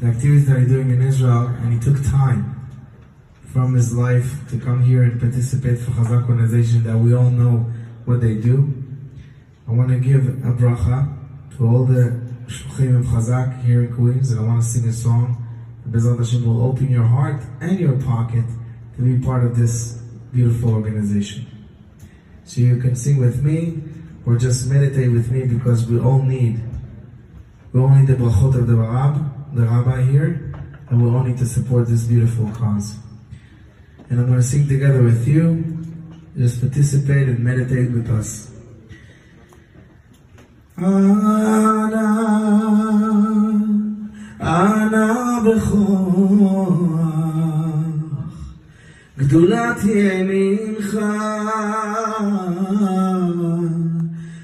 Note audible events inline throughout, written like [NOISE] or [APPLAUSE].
the activities that he's doing in Israel, and he took time from his life to come here and participate for Chazak organization that we all know what they do. I want to give a bracha to all the shluchim of Chazak here in Queens, and I want to sing a song. And Bezrat Hashem will open your heart and your pocket to be part of this beautiful organization. So you can sing with me or just meditate with me because we all need we all need the brachot of the Rab, the rabbi here, and we all need to support this beautiful cause. And I'm going to sing together with you. Just participate and meditate with us. Ana, ana גדולת ימינך,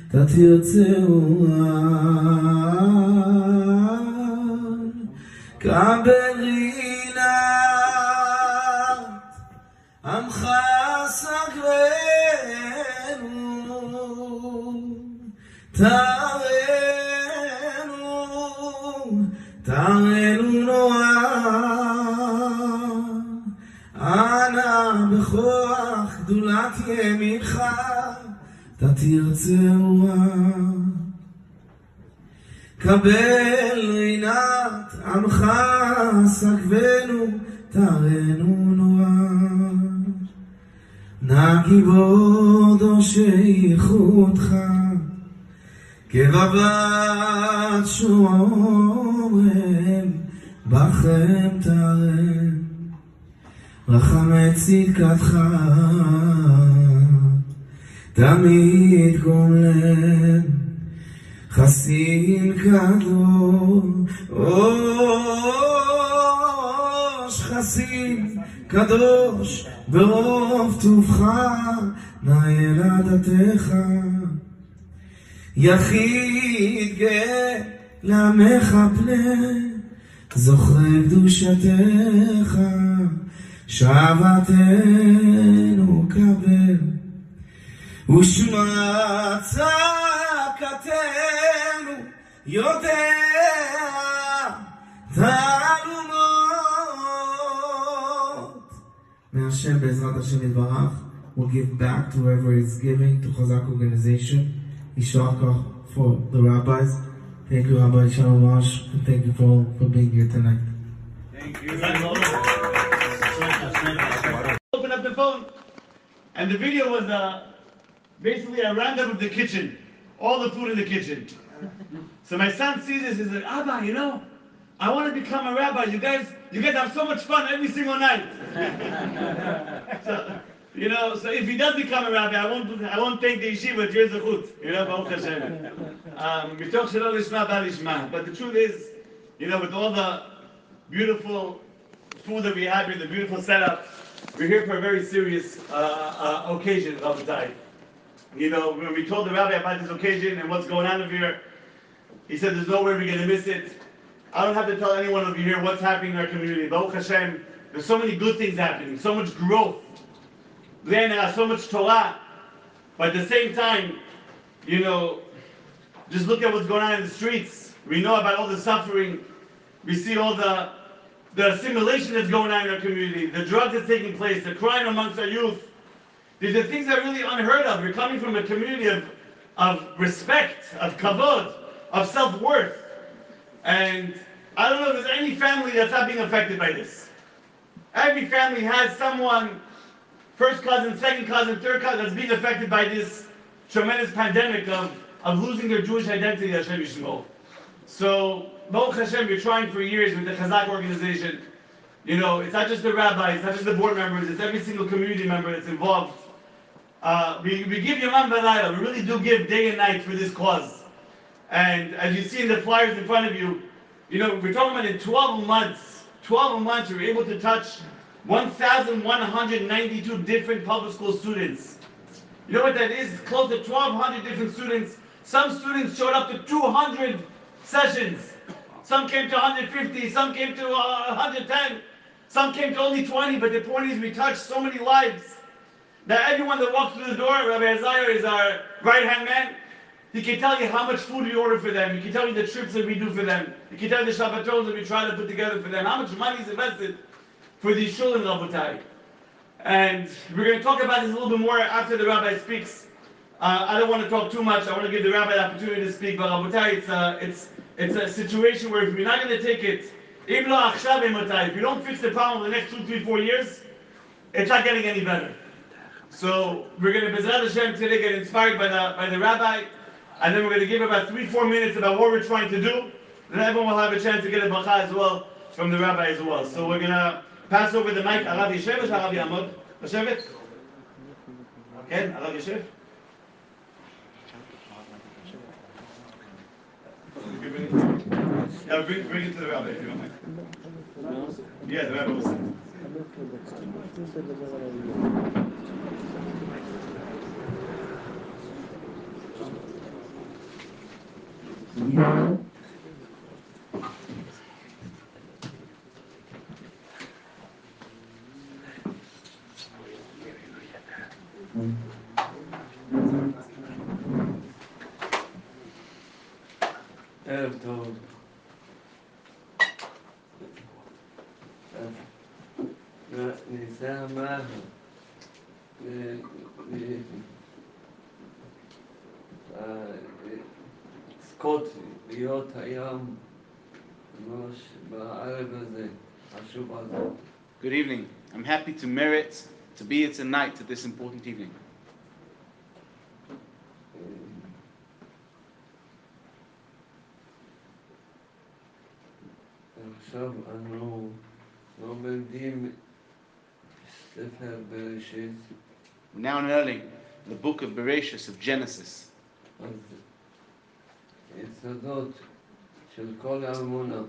אתה תרצהו קבל רינת עמך סגרנו תרנו תרנו נורא. אנא בכוח גדולת ימינך אתה תרצה קבל רינת עמך סגבנו תרנו נורא. נא כיבודו שייחודך כרבת שומרם בכם תרם. רחמי צדקתך תמיד גומלם חסין קדוש חסין קדוש ברוב טובך נא ילדתך יחיד גאה לעמך פנה זוכרי קדושתך שוותנו קבל ושמע צעקתנו יותר תעלומות. מהשם בעזרת השם יתברך, we'll give back to whoever is giving to Chazak organization. Ishaka for the rabbis. Thank you, Rabbi Shalom Arush, and thank you for all for being here tonight. Thank you. Open up the phone, and the video was uh, basically a random of the kitchen all the food in the kitchen. So my son sees this, he's like, Abba, you know, I want to become a rabbi. You guys, you guys have so much fun every single night. [LAUGHS] so, you know, so if he does become a rabbi, I won't, I won't take the yeshiva, Jer Zechut. You know, Baruch Hashem. Um. But the truth is, you know, with all the beautiful food that we have here, the beautiful setup, we're here for a very serious uh, uh, occasion, Rabbi You know, when we told the rabbi about this occasion and what's going on over here, he said there's no way we're going to miss it. I don't have to tell anyone over here what's happening in our community. Baruch Hashem, there's so many good things happening, so much growth. Then there so much Torah. But at the same time, you know, just look at what's going on in the streets. We know about all the suffering. We see all the the assimilation that's going on in our community, the drugs that's taking place, the crime amongst our youth. These are things that are really unheard of. We're coming from a community of, of respect, of kavod, of self-worth. And I don't know if there's any family that's not being affected by this. Every family has someone, first cousin, second cousin, third cousin, that's being affected by this tremendous pandemic of, of losing their Jewish identity, Hashem Yishmol. So, Baruch Hashem, you're trying for years with the Chazak organization. You know, it's not just the rabbis, it's not just the board members, it's every single community member that's involved. Uh, we, we give Yamam Balayla, we really do give day and night for this cause. And as you see in the flyers in front of you, you know, we're talking about in 12 months, 12 months, we were able to touch 1,192 different public school students. You know what that is? Close to 1,200 different students. Some students showed up to 200 sessions. Some came to 150, some came to uh, 110, some came to only 20, but the point is we touched so many lives that everyone that walks through the door, Rabbi Isaiah is our right-hand man, He can tell you how much food we order for them. He can tell you the trips that we do for them. He can tell you the Shabbatos that we try to put together for them. How much money is invested for these children, Rabotai. And we're going to talk about this a little bit more after the rabbi speaks. Uh, I don't want to talk too much. I want to give the rabbi the opportunity to speak. But Rabotai, it's a, it's, it's a situation where if you're not going to take it, if you don't fix the problem in the next two, three, four years, it's not getting any better. So we're going to Bezrat Hashem today get inspired by the by the rabbi, and then we're going to give about three, four minutes about what we're trying to do. Then everyone will have a chance to get a bracha as well from the rabbi as well. So we're going to pass over the mic. Yeshev or Arav Yamod? Yeshevet? Okay, Arav Yeshev? Yeah, bring, bring it to the rabbi if you don't. Yeah, the rabbi will. Evet doğru. לזכות להיות היום ממש בערב הזה, חשוב הזה. Good evening. I'm happy to merit to be here tonight at this important evening. עכשיו אנו לומדים ספר בראשית, We're now learning the book of Bereshit of Genesis. אז יסודות של כל האמונה.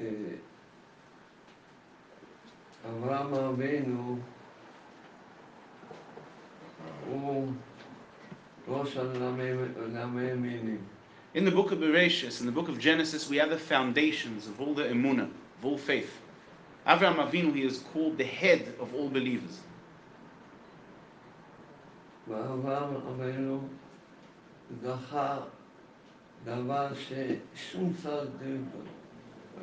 אה, אברהם אבינו הוא ראש הלמ"מינים. In the book of Bereshit, in the book of Genesis, we have the foundations of all the emunah, of all faith. Avraham Avinu, he is called the head of all believers. ואברהם אבינו זכה דבר ששום צדיק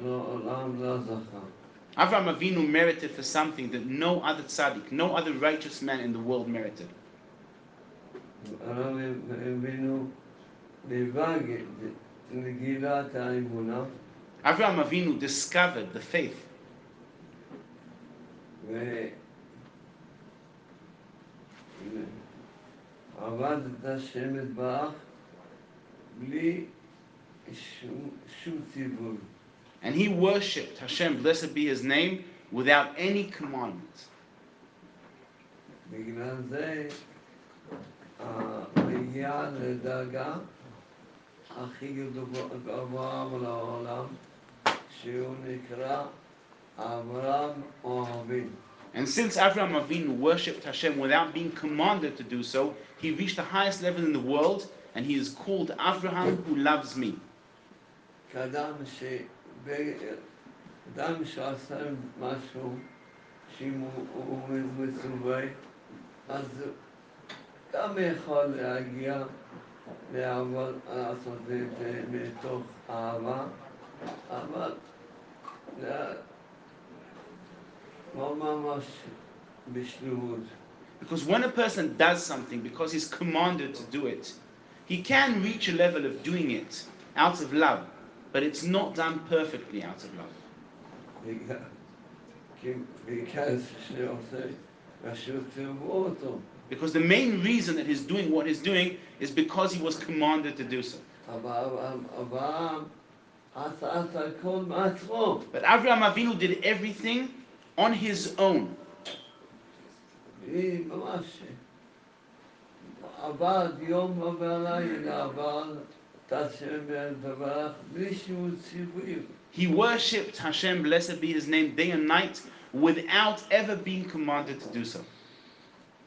לעולם לא זכה. Avraham Avinu merited for something that no other tzaddik, no other righteous man in the world merited. הרב אבינו דיבג לגילת האמונה Avraham Avinu discovered the faith, ועבד את השם יתברך בלי שום, שום ציווי. and he worshipped Hashem, blessed be his name, without any commandment. בגלל זה אה, הגיע לדרגה הכי גבוה- גבוהה לעולם, שהוא נקרא. And since Avraham Avinu worshipped Hashem without being commanded to do so, he reached the highest level in the world, and he is called Avraham who loves me. כאדם ש... ב- אדם שעשה משהו שאם הוא- הוא מצווה, אז גם יכול להגיע לעבוד, לעשות את זה מתוך אהבה, אבל Because when a person does something because he's commanded to do it, he can reach a level of doing it out of love, but it's not done perfectly out of love. Because the main reason that he's doing what he's doing is because he was commanded to do so. But Avraham Avinu did everything on his own. היא ממש עבד יום ולילה, אבל את השם יתברך בלי שום ציווי. He worshipped Hashem, blessed be his name, day and night, without ever being commanded to do so.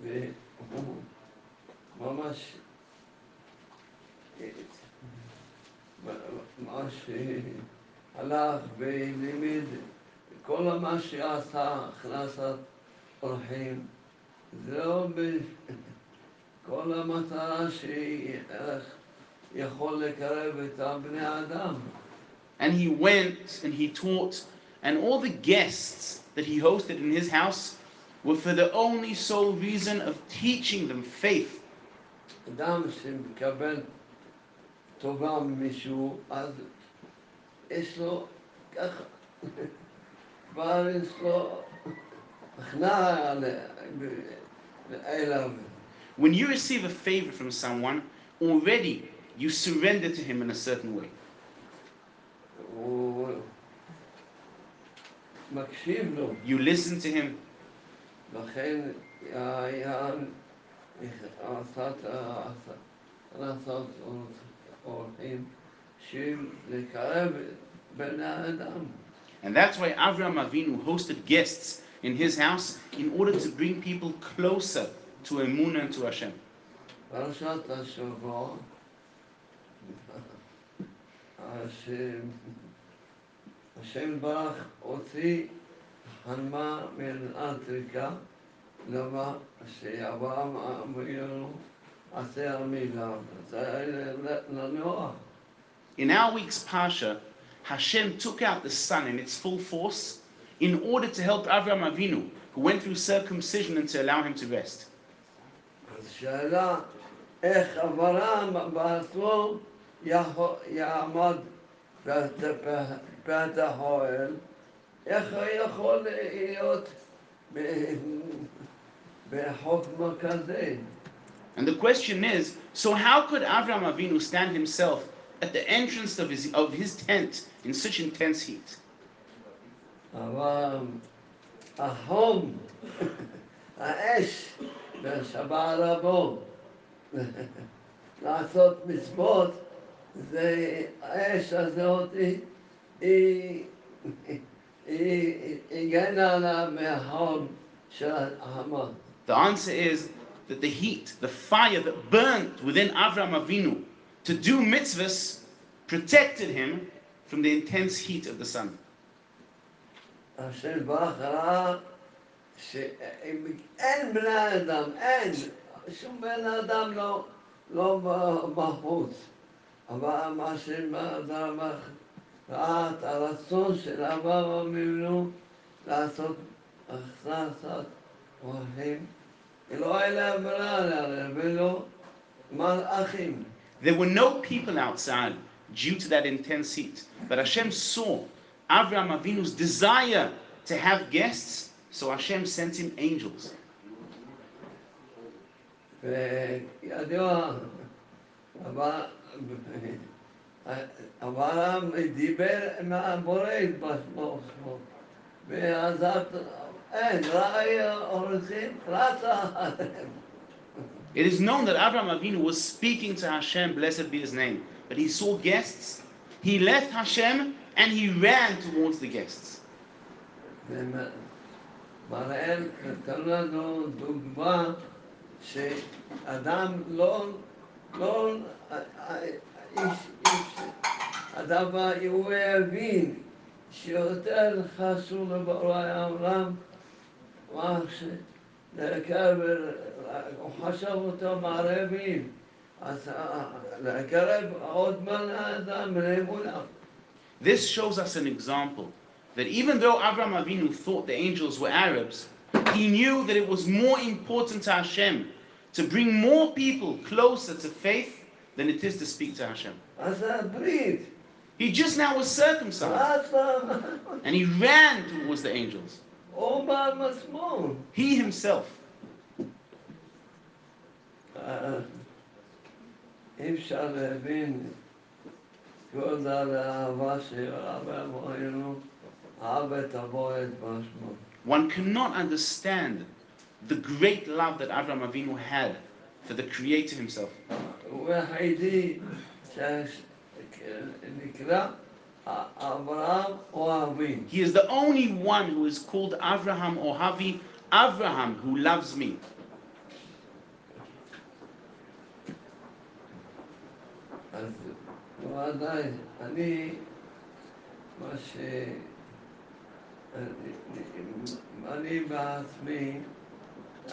והוא ממש ממש הלך ולימד כל מה שעשה, הכנסת אורחים, זה לא ב... כל המטרה שהיא איך יכול לקרב את הבני אדם. And he went and he taught, and all the guests that he hosted in his house were for the only sole reason of teaching them faith. אדם שמקבל טובה ממישהו, אז יש לו ככה, כבר יש לו הכנעה ל- אליו. When you receive a favor from someone, already you surrender to him in a certain way. You listen to him, בשביל לקרב בני האדם. and that's why Avraham Avinu hosted guests in his house in order to bring people closer to Emunah and to Hashem. פרשת השבוע, השם, השם ברך הוציא חנמה מן אפריקה, למה שאברהם אבינו עשה המילה, זה היה לנוח. In our week's Parsha, Hashem took out the sun in its full force in order to help Avraham Avinu, who went through circumcision and to allow him to rest. אז שאלה איך אברהם בעצמו יכול- יעמוד בפתח האוהל, איך הוא יכול להיות ב- בחוכמה כזה? And the question is, so how could Avraham Avinu stand himself at the entrance of his, of his tent in such intense heat? אבל החום, האש, בשבע רבו, לעשות מצוות, זה האש הזאת, היא, היא, היא הגנה עליו מהחום של החמה. The answer is that the heat, the fire that burnt within Avraham Avinu to do mitzvahs protected him from the intense heat of the sun. שאין בני אדם, אין, שום בן אדם לא, לא בחוץ. אבל מה שאדם ראה את הרצון של אברהם אבינו לעשות הכנסת אורחים, לא היה להם ברירה ולא מלאכים. There were no people outside due to that intense heat. But Hashem saw Avraham Avinu's desire to have guests, so Hashem sent him angels. וידוע, אבל אברהם דיבר עם הבורא בשמו, ועזב, אין, ראה אורחים, רצה אחריהם. It is known that Avraham Avinu was speaking to Hashem, blessed be his name. But he saw guests, he left Hashem, and he ran towards the guests. מראה, נתן לנו דוגמה שאדם לא, לא, איש, איש, אדם הוא הבין שיותר חשוב לבורא העולם מה שלקרב, הוא חשב אותו מערבים, אז לקרב עוד בני אדם לאמונה. This shows us an example that even though Avraham Avinu thought the angels were Arabs, he knew that it was more important to Hashem to bring more people closer to faith than it is to speak to Hashem. אז הברית, He just now was circumcised רצה, and he ran towards the angels. הוא בעצמו. He himself. אה, אי אפשר להבין כל האהבה של רבי אבינו, אהב את הבועט בשמו. One cannot understand the great love that Avraham Avinu had for the Creator himself. הוא היחידי שנקרא אברהם אוהבים. He is the only one who is called Avraham or Havi, Avraham who loves me. אז ודאי, אני, מה ש... אני- אני בעצמי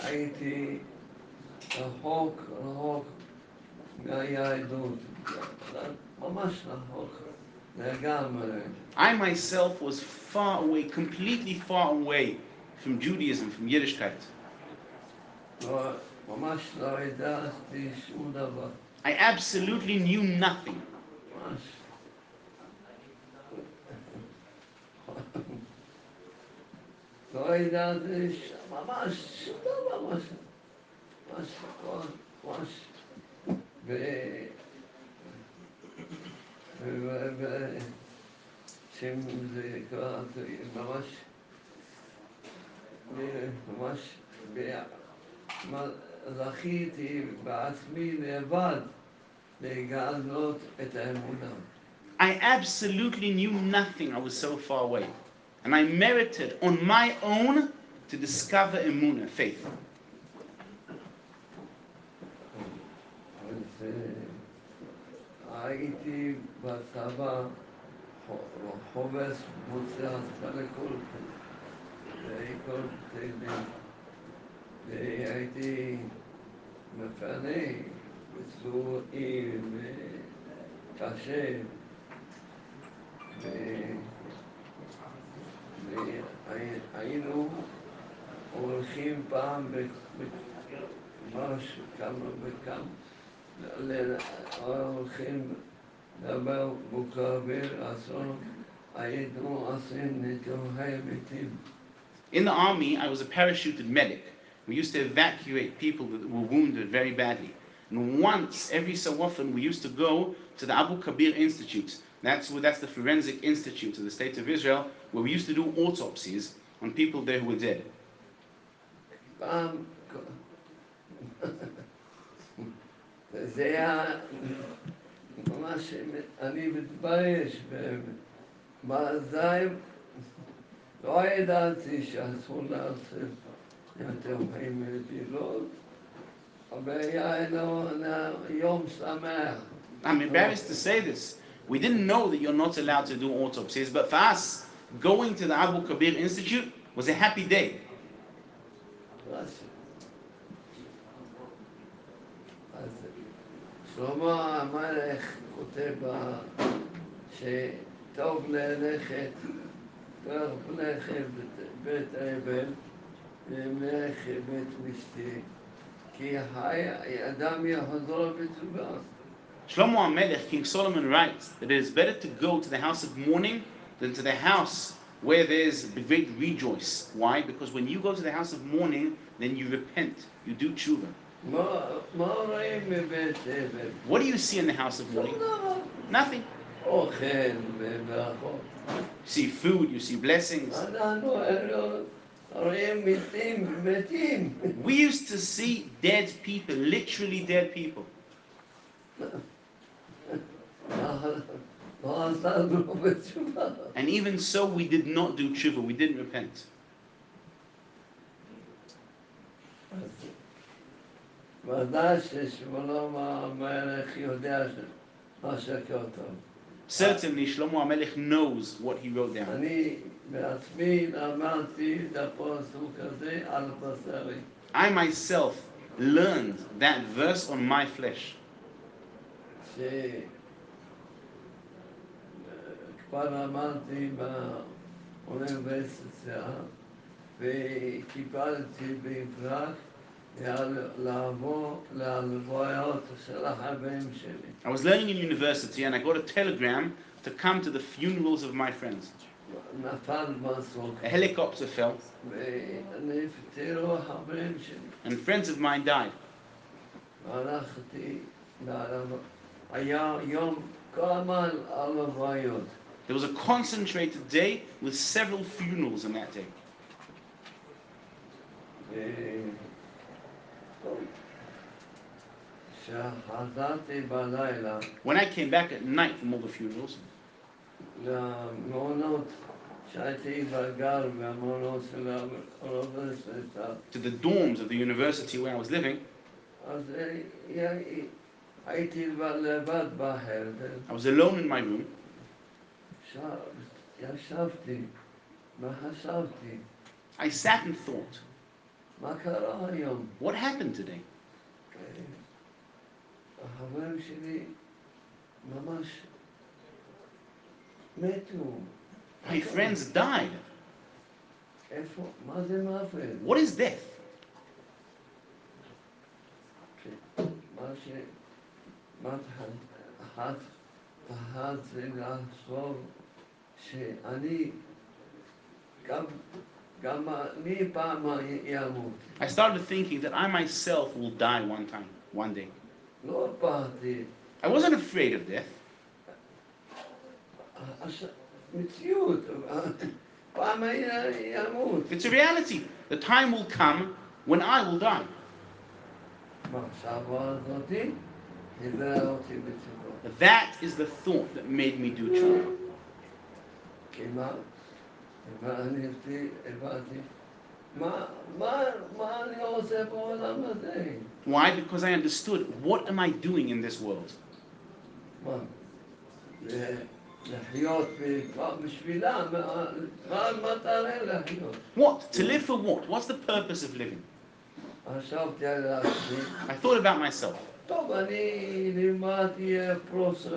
הייתי רחוק, רחוק מהיהדות. ממש רחוק, לגמרי. I myself was far away, completely far away from Judaism, from Yiddishkeit. I absolutely knew nothing. [LAUGHS] זה כבר ממש, ו- ממש, ו- מה- זכיתי בעצמי לבד לגלות את האמונה. I absolutely knew nothing. I was so far away. And I merited on my own to discover Emunah, faith. הייתי בצבא חובס מוצא לכל כל קצינים, והייתי מפנה פצועים קשה, והיינו הולכים פעם בכמה וכמה. הולכים לדבר בוקרוויל, לעשות, היינו עושים ניתוחי מתים. In the army, I was a parachuted medic. We used to evacuate people that were wounded very badly. And once every so often, we used to go to the Abu Kabir Institute. That's where that's the forensic institute of the state of Israel, where we used to do autopsies on people there who were dead. פעם, זה היה ממש, אני מתבייש, במאזיים לא ידעתי שאסור לעשות יותר פעילות, אבל היה לנו יום שמח. I'm embarrassed to say this. We didn't know that you're not allowed to do autopsies, but for us, going to the Abu Kabir Institute was a happy day. שלמה המלך כותב בה שטוב ללכת, טוב ללכת בית אבל ומלך בית משתי, כי חי אדם יחזור בתשובה. Shlomo HaMelech, King Solomon writes that it is better to go to the house of mourning than to the house where there's the great rejoice. Why? Because when you go to the house of mourning, then you repent, you do tshuva. What do you see in the house of mourning? Nothing. You see food, you see blessings. We used to see dead people, literally dead people. And even so, we did not do tshuva, we didn't repent. ודאי ששלום המלך יודע מה שכתוב. Certainly, Shlomo HaMelech knows what he wrote down. אני בעצמי למדתי את הפסוק הזה על בשרי. I myself learned that verse on my flesh. שכבר למדתי באוניברסיטה וקיבלתי בפרט I was learning in university and I got a telegram to come to the funerals of my friends. A helicopter fell. And friends of mine died. There was a concentrated day with several funerals on that day. Eh. When I came back at night from all the funerals, to the dorms of the university where I was living, I was alone in my room. I sat and thought. מה קרה היום? what happened today? החברים שלי ממש מתו. My friends died. איפה? מה זה מוות? What is death? מה ש... מה אחת, אחת זה לחשוב שאני גם, I started thinking that I myself will die one time, one day. I wasn't afraid of death. It's a reality. The time will come when I will die. That is the thought that made me do tshuva. כי מה? ואני הבנתי, מה, מה, מה אני עושה בעולם הזה? Why? Because I understood what am I doing in this world? מה? ל- לחיות ב- בשבילם, מה מה המטרה לחיות? What? To live for what? What's the purpose of living? חשבתי על עצמי, I thought about myself. טוב, אני נלמד, יהיה פרופסור.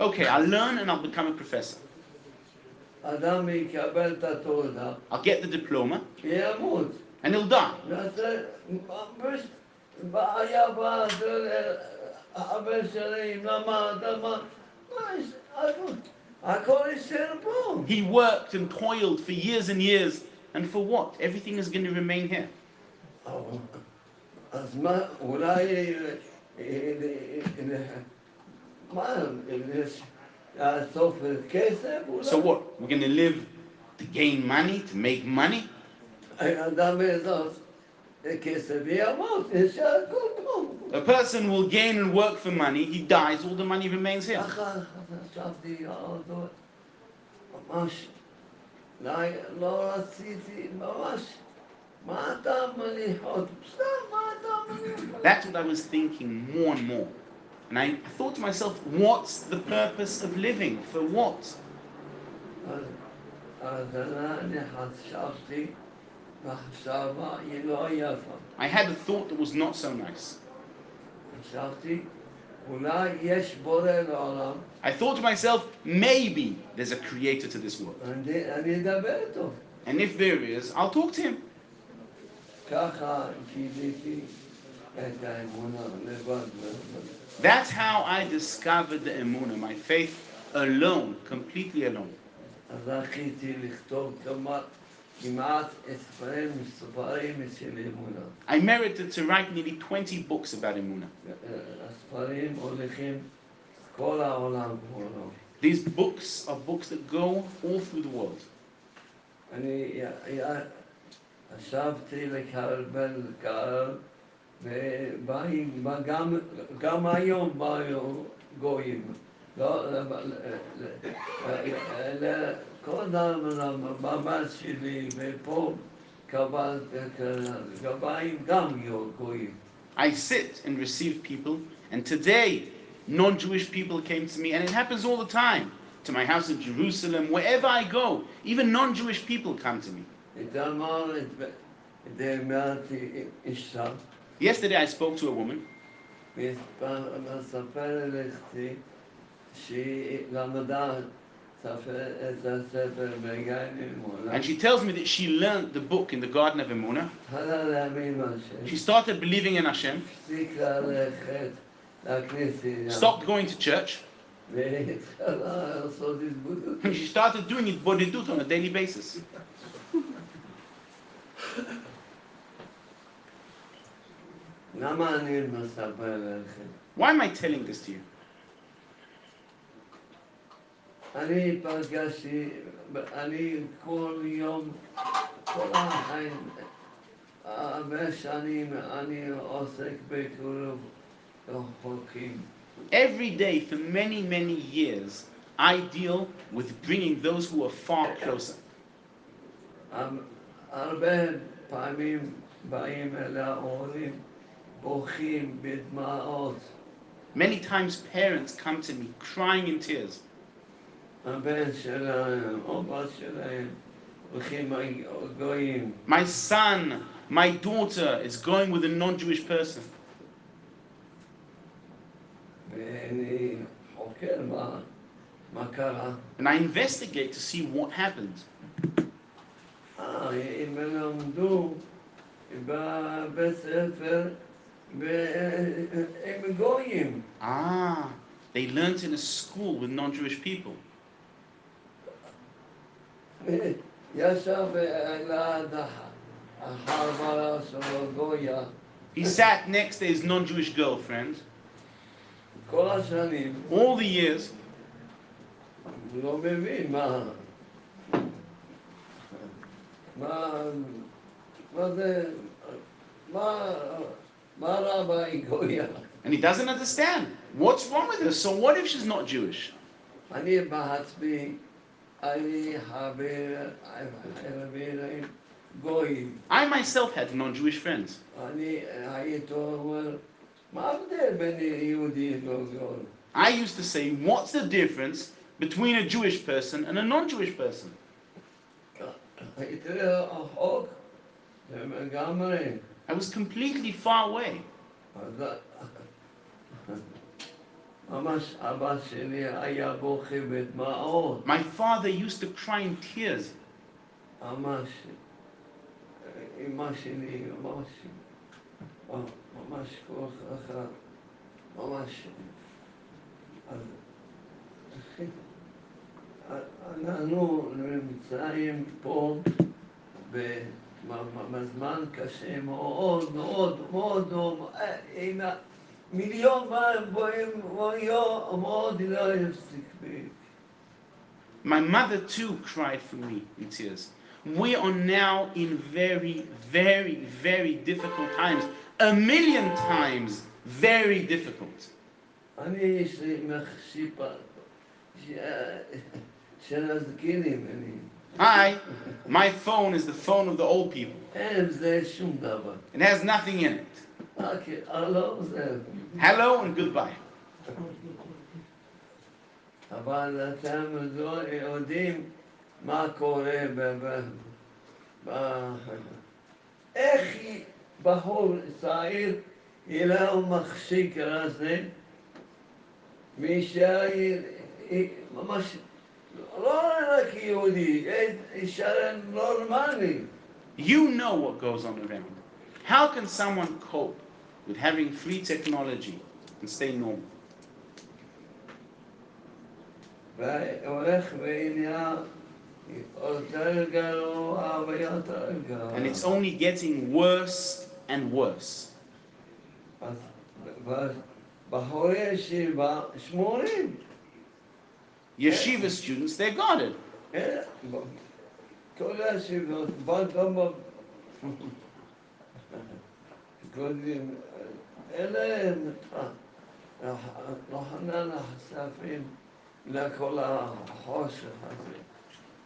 Okay, I'll learn and I'll become a professor. אדם יקבל את התעודה, I'll get the diploma ימות. and he'll die. וזה ממש בעיה בזה, הבן שלי למד, למד, מה יש, הכל- הכל יישאר פה. He worked and toiled for years and years, and for what? Everything is going to remain here. אז מה, אולי, מה, לאסוף כסף? אולי? so what? We're going to live to gain money, to make money? A person will gain and work for money, he dies, all the money remains here. That's what I was thinking more and more. And I thought to myself, what's the purpose of living? For what? אז- אז אני חשבתי, מחשבה היא לא יפה. I had a thought that was not so nice. חשבתי, אולי יש בורא לעולם, I thought to myself, maybe there's a creator to this world. אני אני אדבר איתו. And if there is, I'll talk to him. ככה גיליתי את האמונה לבד. That's how I discovered the Emunah, my faith alone, completely alone. I merited to write nearly 20 books about Emunah. These books are books that go all through the world. אני י- י- חשבתי לקבל קהל, ובאים, גם, גם היום באו גויים. לא, ל- ל- ל- ל- כל המאמץ שלי, ופה קבלת, גבאים גם גויים. I sit and receive people, and today, non Jewish people came to me, and it happens all the time. To my house in Jerusalem, wherever I go, even non Jewish people come to me. Yesterday, I spoke to a woman, and she tells me that she learned the book in the Garden of Emunah. She started believing in Hashem, stopped going to church, [LAUGHS] and she started doing it bodhidut on a daily basis. [LAUGHS] Why am I telling this to you? אני פגשתי, אני כל יום, כל החיים, הרבה שנים אני עוסק בקירוב רחוקים. Every day, for many, many years, I deal with bringing those who are far closer. הרבה פעמים באים אל ההורים, בוכים בדמעות. Many times parents come to me crying in tears. My son, my daughter is going with a non Jewish person. And I investigate to see what happened. אה, אם הם למדו בבית ספר, והם גויים. Ah, they learnt in a school with non-Jewish people. ישב ליד החברה שלו גויה He sat next to his non-Jewish girlfriend כל השנים, all the years. הוא לא מבין מה... מה... מה זה... מה... [LAUGHS] And he doesn't understand. What's wrong with her? So what if she's not Jewish? I myself had non-Jewish friends. I used to say, what's the difference between a Jewish person and a non-Jewish person? הייתי רחוק, זה לגמרי. I was completely far away. [LAUGHS] אז ממש אבא שלי היה בוכה בדמעות, My father used to cry in tears. ממש. אמא שלי, ממש, ממש כל כך, ממש. אז אנחנו נמצאים פה בזמן קשה מאוד, מאוד, מאוד, מאוד, עם מיליון ויום מאוד לא יפסיק בי. My mother too cried for me in tears. We are now in very, very, very difficult times. A million times very difficult. אני יש לי מחשיפה של הזקנים, אני. I, my phone is the phone of the old people. It has nothing in it. הלו זה. Hello and goodbye. אבל אתם לא יודעים מה קורה ב... איך בחור צעיר יהיה לו מכשיר כזה, מי ממש, לא רק יהודי, אישה נורמלי. You know what goes on around. How can someone cope with having free technology and stay normal? והולך ונהיה יותר גרוע ויותר גרוע. And it's only getting worse and worse. Yeshiva students, they're guarded.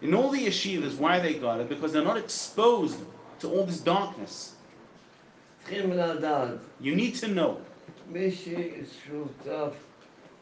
In all the yeshivas, why they got it? Because they're not exposed to all this darkness. You need to know.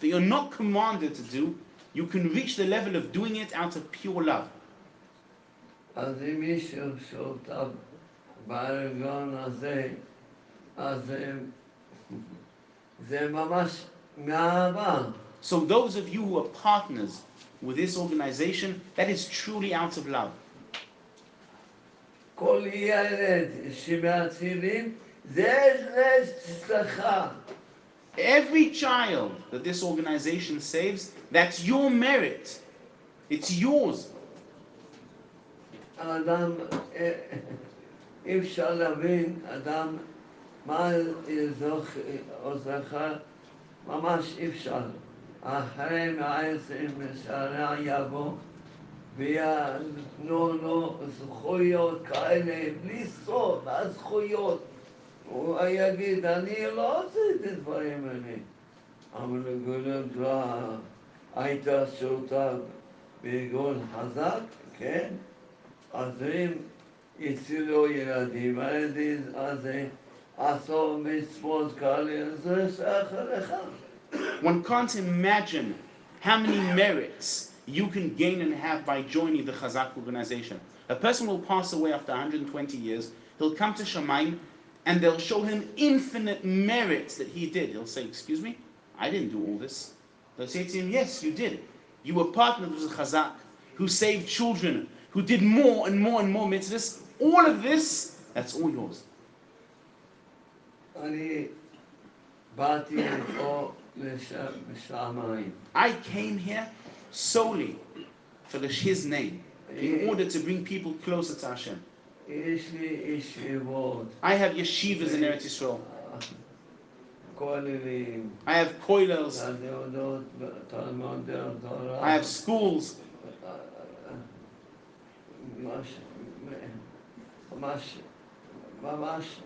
that you're not commanded to do, you can reach the level of doing it out of pure love. אז אם מישהו שותף בארגון הזה, אז זה- זה ממש מאהבה. So those of you who are partners with this organization, that is truly out of love. כל ילד שמצילים, זה אצלך. Every child that this organization saves, that's your merit. It's yours. האדם, אי אפשר להבין, אדם, מה עוזרך, ממש אי אפשר. אחרי מאה עשרים שנה יבוא ויתנו לו זכויות כאלה, בלי סוף, הזכויות. הוא יגיד, אני לא רוצה את הדברים האלה. המנגולות לא הייתה שותף בארגון חזק, כן? אז אם הצילו ילדים, על ידי זה עשו מצוות כאלה, זה שייך אליך. One can't imagine how many merits you can gain and have by joining the Chazak organization. A person will pass away after 120 years, he'll come to Shemaim, and they'll show him infinite merits that he did. He'll say, Excuse me, I didn't do all this. They'll say to him, Yes, you did. You were partnered with Chazak, who saved children, who did more and more and more mitzvahs. All of this, that's all yours. I came here solely for the, his name, in order to bring people closer to Hashem. יש לי ישיבות, I have yeshivas in Eretz Yisrael. כוללים, I have תורה. I have schools. ממש, ממש,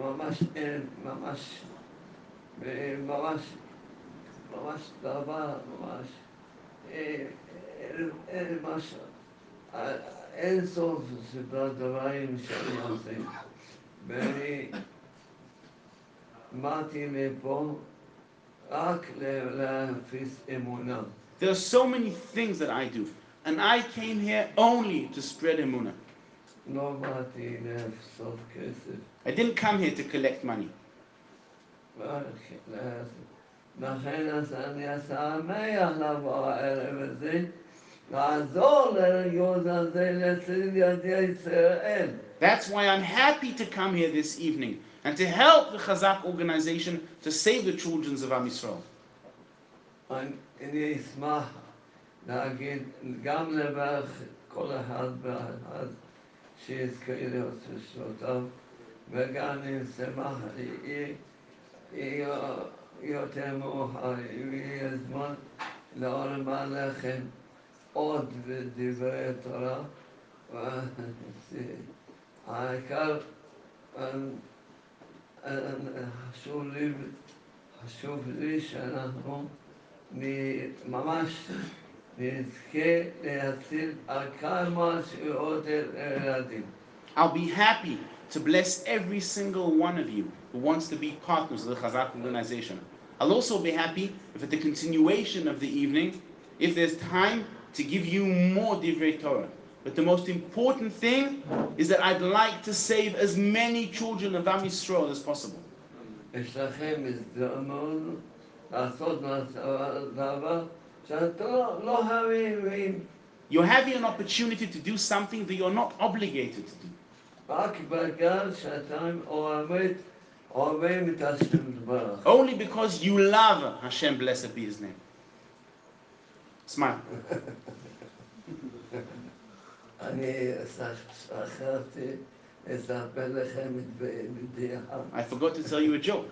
ממש, אין, ממש, ממש, ממש דבר, ממש, אין משהו, אין סוף סדרת דברים שאני עושה. ואני באתי לפה רק ל- להפיס אמונה. There are so many things that I do. And I came here only to spread emunah. לא באתי לאסוף כסף. I didn't come here to collect money. לכן אז אני שמח לבוא הערב הזה, That's why I'm happy to come here this evening and to help the Chazak organization to save the children of Am Yisrael. יותר מאוחר, אם יהיה זמן לאור המהלכים. עוד דברי תורה. העיקר, חשוב לי, חשוב לי שאנחנו נ- ממש נזכה להציל על כמה שיותר ילדים. I'll be happy to bless every single one of you who wants to be partners of the Chazak organization. I'll also be happy if at the continuation of the evening, if there's time to give you more Divrei Torah. But the most important thing is that I'd like to save as many children of Am Yisrael as possible. You're having an opportunity to do something that you're not obligated to do. Only because you love Hashem, blessed be His name. Smile. אני שכחתי לספר לכם את בדיחה. I forgot to tell you a joke.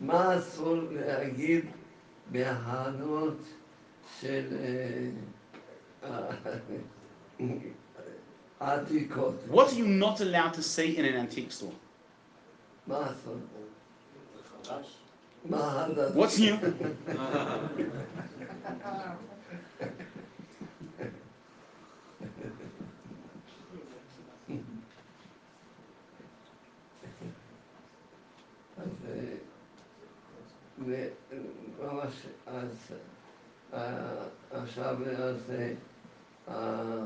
מה אסור להגיד בהענות של אה, עתיקות? What are you not allowed to say in an antique store? מה אסור? What's new? אה, ממש אז, אה, עכשיו אז אה,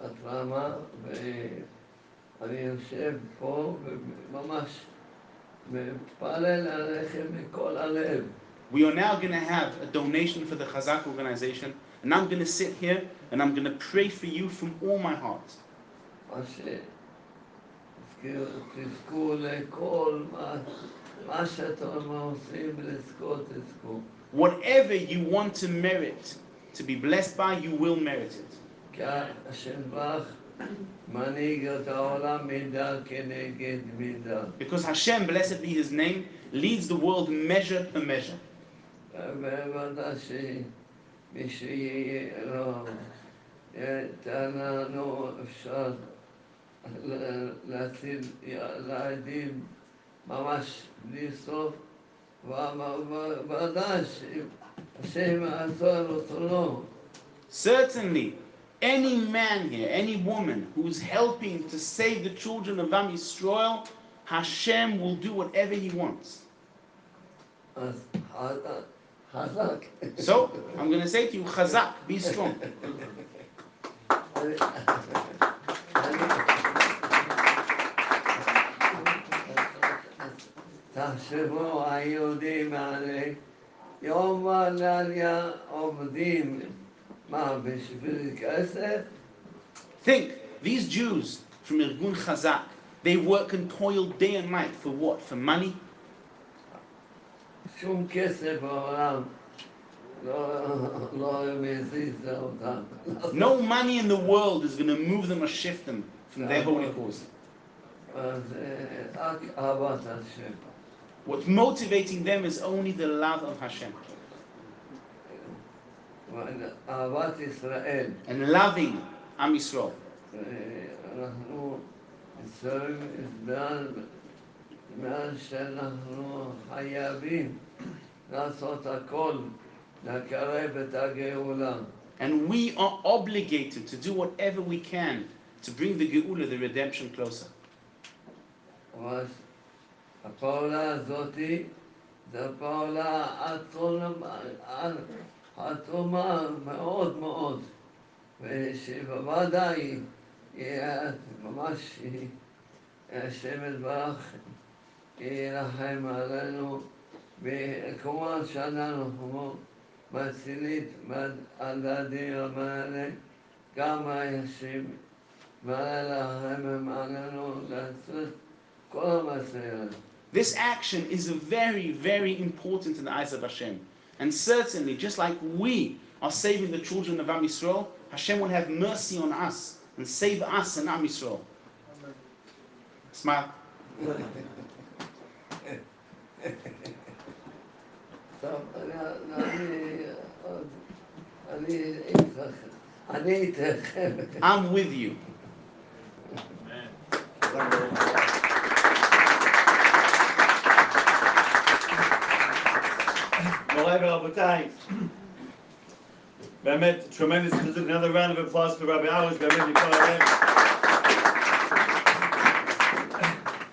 הטראומה, ואני יושב פה וממש We are now going to have a donation for the Chazak organization, and I'm going to sit here and I'm going to pray for you from all my heart. Whatever you want to merit, to be blessed by, you will merit it. כי השם ברך מנהיג את העולם מידה כנגד מידה. Because Hashem, blessed be his name, leads the world measure per measure. ובוודאי שמי שיהיה לו, ייתן לנו אפשר ל- להציל ילדים ממש בלי סוף, ודאי שהשם יעזור רצונו. Certainly, any man here, any woman who's helping to save the children of Am Yisrael, Hashem will do whatever He wants. אז חזק, חזק. So, I'm going to say to you, Chazak, be strong. אני- תחשבו היהודים האלה, יום ולילה עובדים, מה, בשביל כסף? Think, these Jews from Irgun Chazak, they work and toil day and night for what? For money? No money in the world is going to move them or shift them from their holy cause. What's motivating them is only the love of Hashem and loving Am Yisrael. אה, אנחנו מצטערים מעל, מעל שאנחנו חייבים לעשות הכל לקרב את הגאולה. And we are obligated to do whatever we can to bring the Geula, the redemption, closer. אבל הפעולה הזאתי זו פעולה עצומה מאוד מאוד, ושבוודאי ממש השם יתברך ירחם עלינו, וכמובן שאנחנו מצילית הדדים המעלה, גם הישים. This action is very, very important in the eyes of Hashem. And certainly, just like we are saving the children of Am Yisrael, Hashem will have mercy on us and save us and Am Yisrael. Smile. [LAUGHS] I'm with you. Amen. מוריי ורבותיי, באמת, tremendous חיזוק, another round of applause for Rabbi Arush, באמת מכל הלב.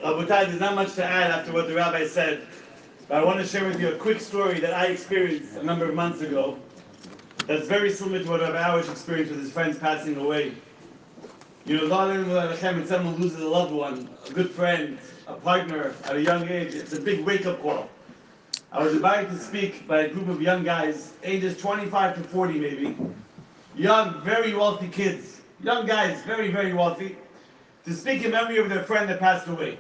רבותיי, there's not much to add after what the rabbi said, but I want to share with you a quick story that I experienced a number of months ago that's very similar to what Rabbi Arush experienced with his friends passing away. You know, God, when someone loses a loved one, a good friend, a partner at a young age, it's a big wake-up call. I was invited to speak by a group of young guys, ages 25 to 40 maybe. Young, very wealthy kids. Young guys, very, very wealthy. To speak in memory of their friend that passed away.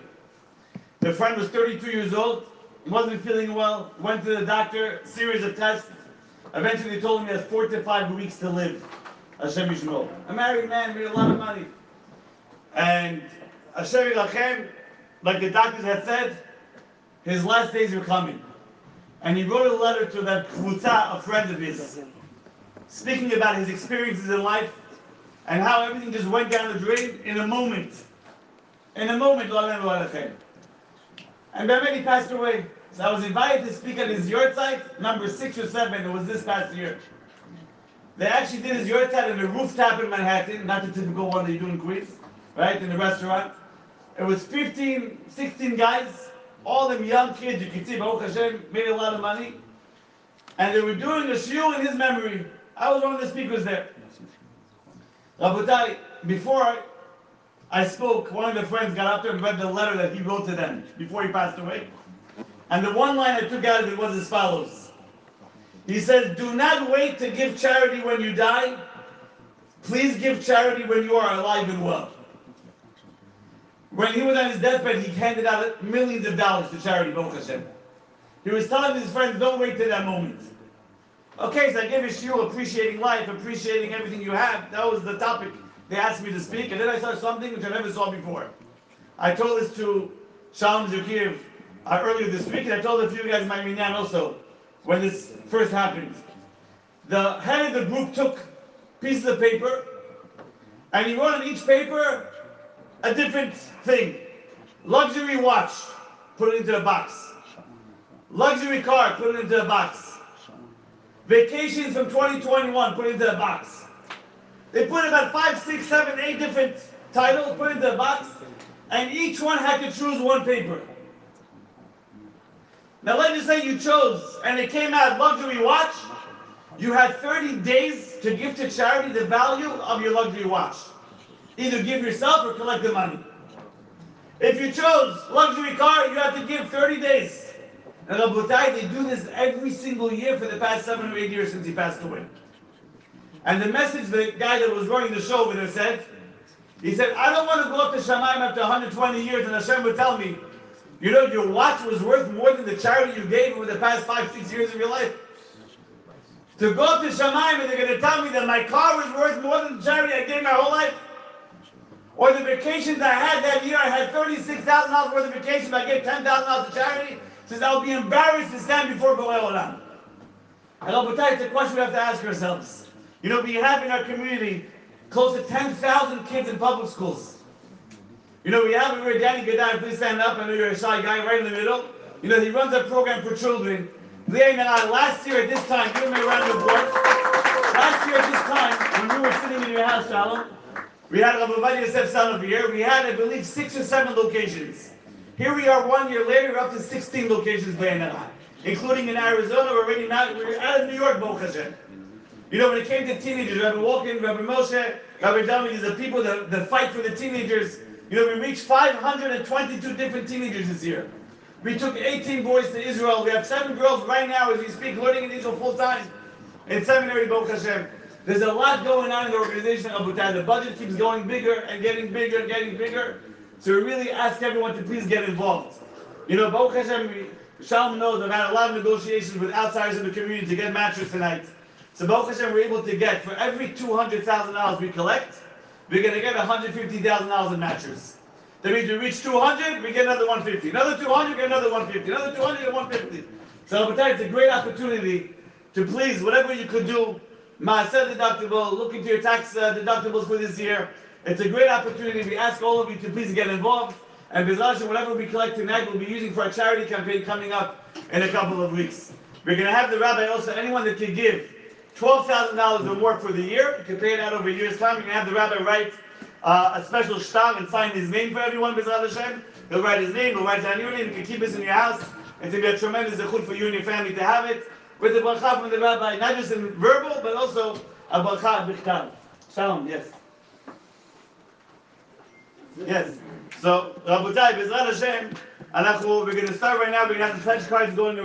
Their friend was 32 years old, wasn't feeling well, went to the doctor, series of tests. Eventually told him he has four to five weeks to live. Hashem Yishmor. A married man, made a lot of money. And Hashem Yerachem, like the doctors had said, his last days were coming. And he wrote a letter to that Kvutza, a friend of his, speaking about his experiences in life and how everything just went down the drain in a moment. In a moment, and Be'emet he passed away. So I was invited to speak at his yahrzeit, number six or seven. It was this past year. They actually did his yahrzeit in a rooftop in Manhattan, not the typical one that you do in Queens, right, in the restaurant. It was 15, 16 guys, all them young kids, you can see, Baruch Hashem, made a lot of money. And they were doing a shiur in his memory. I was one of the speakers there. Rabotai, before I, spoke, one of the friends got up there and read the letter that he wrote to them before he passed away. And the one line I took out of it was as follows. He says, Do not wait to give charity when you die. Please give charity when you are alive and well. When he was on his deathbed, he handed out millions of dollars to charity, Baruch Hashem. He was telling his friends, don't wait till that moment. Okay, so I gave a shiur appreciating life, appreciating everything you have. That was the topic they asked me to speak. And then I saw something which I never saw before. I told this to Shalom Zukiev uh, earlier this week, and I told a few guys in my minyan also when this first happened. The head of the group took pieces of paper, and he wrote on each paper a different thing. Luxury watch, put it into a box. Luxury car, put it into a box. Vacations from 2021, put it into a box. They put about five, six, seven, eight different titles, put it into a box, and each one had to choose one paper. Now let's just say you chose, and it came out luxury watch. You had 30 days to give to charity the value of your luxury watch. Either give yourself or collect the money. If you chose luxury car, you have to give 30 days. And Rabotai, they do this every single year for the past seven or eight years since he passed away. And the message the guy that was running the show over there said, he said, I don't want to go up to Shemaim after 120 years and Hashem would tell me, you know, your watch was worth more than the charity you gave over the past five, six years of your life. To go up to Shemaim and they're going to tell me that my car was worth more than the charity I gave my whole life. Or the vacations I had that year, I had $36,000 worth of vacations, I gave $10,000 to charity. Says, I'll be embarrassed to stand before Boreh Olam. And I'll you, it's a question we have to ask ourselves. You know, we have in our community close to 10,000 kids in public schools. You know, we have over Danny Gadai, please stand up. I know you're a shy guy right in the middle. You know, he runs a program for children. Liam and I, last year at this time, give me a round of applause. Last year at this time, when we were sitting in your house, Shalom, we had Rabbi Ovadia Yosef Son here. We had, I believe, six or seven locations. Here we are one year later, up to 16 locations, including in Arizona. We're already now, we're out of New York, Baruch You know, when it came to teenagers, Rabbi Walken, Rabbi Moshe, Rabbi Dami, these are people that, that fight for the teenagers. You know, we reached 522 different teenagers this year. We took 18 boys to Israel. We have seven girls right now as we speak, learning in Israel full time in seminary, Baruch Hashem. There's a lot going on in the organization of Butai. The budget keeps going bigger and getting bigger and getting bigger. So we really ask everyone to please get involved. You know, Baruch Hashem, Shalom knows I've had a lot of negotiations with outsiders in the community to get mattress tonight. So Baruch Hashem, we're able to get, for every $200,000 we collect, we're going to get $150,000 in mattress. That means we reach 200, we get another 150. Another 200, we get another 150. Another 200, and 150. So it's a great opportunity to please, whatever you could do, Maaser deductible, look into your tax uh, deductibles for this year. It's a great opportunity. We ask all of you to please get involved. And Bezrat Hashem, whatever we collect tonight, we'll be using for our charity campaign coming up in a couple of weeks. We're going to have the rabbi also, anyone that can give $12,000 or more for the year. You can pay it out over a year's time. You can have the rabbi write uh, a special shtar and sign his name for everyone, Bezrat Hashem. He'll write his name, he'll write down your name. You can keep this in your house. It's going to be a tremendous zechut for you and your family to have it. With the bracha from the rabbi, not just in verbal, but also a bracha b'chtav. Shalom, yes. Yes. So, Rabotai, Bezrat Hashem, we're going to start right now. We're going to have the pledge cards going around.